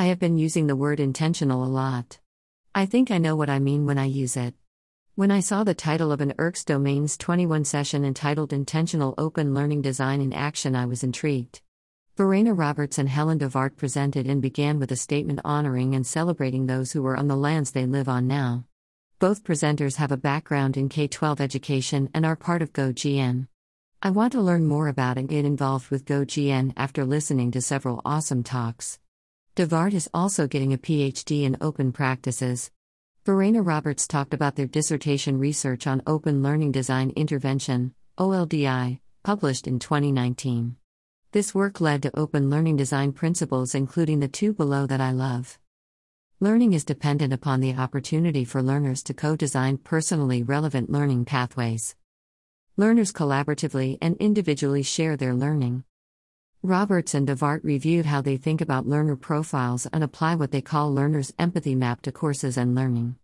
I have been using the word intentional a lot. I think I know what I mean when I use it. When I saw the title of an IRCS Domains 21 session entitled Intentional Open Learning Design in Action, I was intrigued. Verena Roberts and Helen DeWaard presented and began with a statement honoring and celebrating those who were on the lands they live on now. Both presenters have a background in K 12 education and are part of GoGN. I want to learn more about and get involved with GoGN after listening to several awesome talks. DeWaard is also getting a PhD in open practices. Verena Roberts talked about their dissertation research on Open Learning Design Intervention, OLDI, published in 2019. This work led to open learning design principles, including the two below that I love. Learning is dependent upon the opportunity for learners to co design personally relevant learning pathways. Learners collaboratively and individually share their learning. Roberts and DeWaard reviewed how they think about learner profiles and apply what they call learners' empathy map to courses and learning.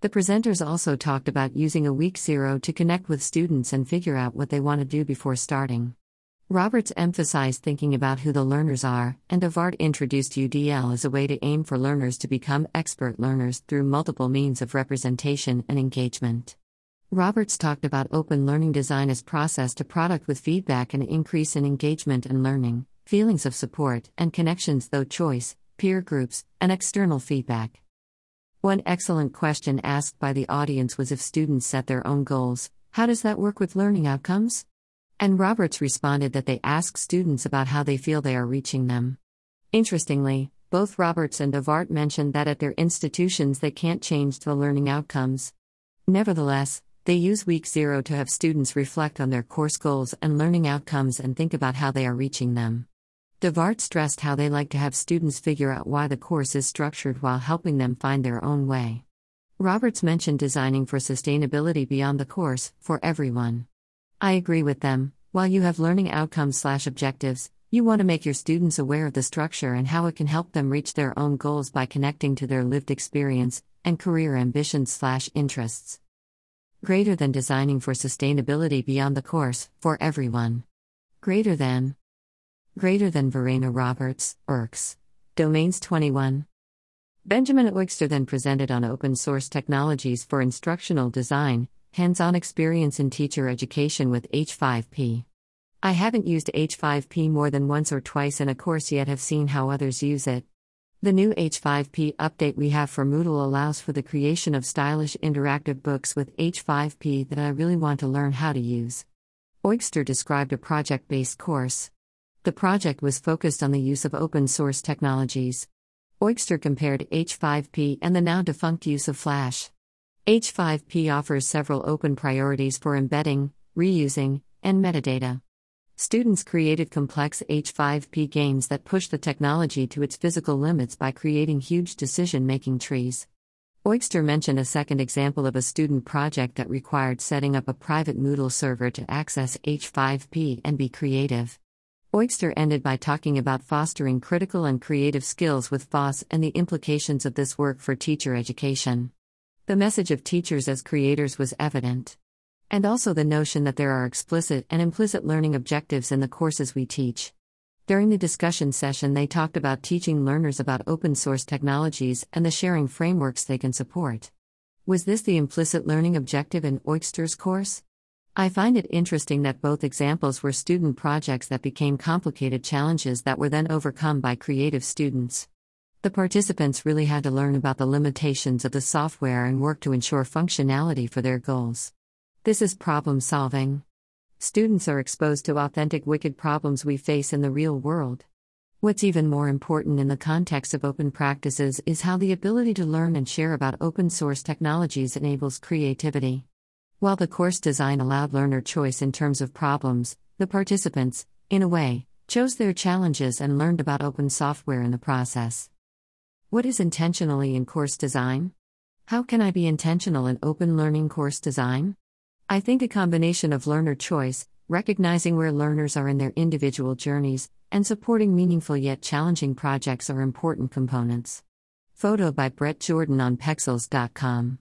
The presenters also talked about using a week zero to connect with students and figure out what they want to do before starting. Roberts emphasized thinking about who the learners are, and DeWaard introduced UDL as a way to aim for learners to become expert learners through multiple means of representation and engagement. Roberts talked about open learning design as process to product with feedback and increase in engagement and learning, feelings of support, and connections through choice, peer groups, and external feedback. One excellent question asked by the audience was if students set their own goals, how does that work with learning outcomes? And Roberts responded that they ask students about how they feel they are reaching them. Interestingly, both Roberts and DeWaard mentioned that at their institutions they can't change the learning outcomes. Nevertheless, they use week zero to have students reflect on their course goals and learning outcomes and think about how they are reaching them. DeWaard stressed how they like to have students figure out why the course is structured while helping them find their own way. Roberts mentioned designing for sustainability beyond the course, for everyone. I agree with them. While you have learning outcomes slash objectives, you want to make your students aware of the structure and how it can help them reach their own goals by connecting to their lived experience and career ambitions/interests. Greater than designing for sustainability beyond the course for everyone. Greater than Greater than Verena Roberts, IRCS. Domains 21. Benjamin Eugster then presented on open source technologies for instructional design, hands on experience in teacher education with H5P. I haven't used H5P more than once or twice in a course yet, have seen how others use it. The new H5P update we have for Moodle allows for the creation of stylish interactive books with H5P that I really want to learn how to use. Eugster described a project based course. The project was focused on the use of open source technologies. Eugster compared H5P and the now defunct use of Flash. H5P offers several open priorities for embedding, reusing, and metadata. Students created complex H5P games that push the technology to its physical limits by creating huge decision making trees. Eugster mentioned a second example of a student project that required setting up a private Moodle server to access H5P and be creative. Eugster ended by talking about fostering critical and creative skills with FOSS and the implications of this work for teacher education. The message of teachers as creators was evident. And also the notion that there are explicit and implicit learning objectives in the courses we teach. During the discussion session, they talked about teaching learners about open source technologies and the sharing frameworks they can support. Was this the implicit learning objective in Eugster's course? I find it interesting that both examples were student projects that became complicated challenges that were then overcome by creative students. The participants really had to learn about the limitations of the software and work to ensure functionality for their goals. This is problem solving. Students are exposed to authentic wicked problems we face in the real world. What's even more important in the context of open practices is how the ability to learn and share about open source technologies enables creativity. While the course design allowed learner choice in terms of problems, the participants, in a way, chose their challenges and learned about open software in the process. What is intentionally in course design? How can I be intentional in open learning course design? I think a combination of learner choice, recognizing where learners are in their individual journeys, and supporting meaningful yet challenging projects are important components. Photo by Brett Jordan on Pexels.com.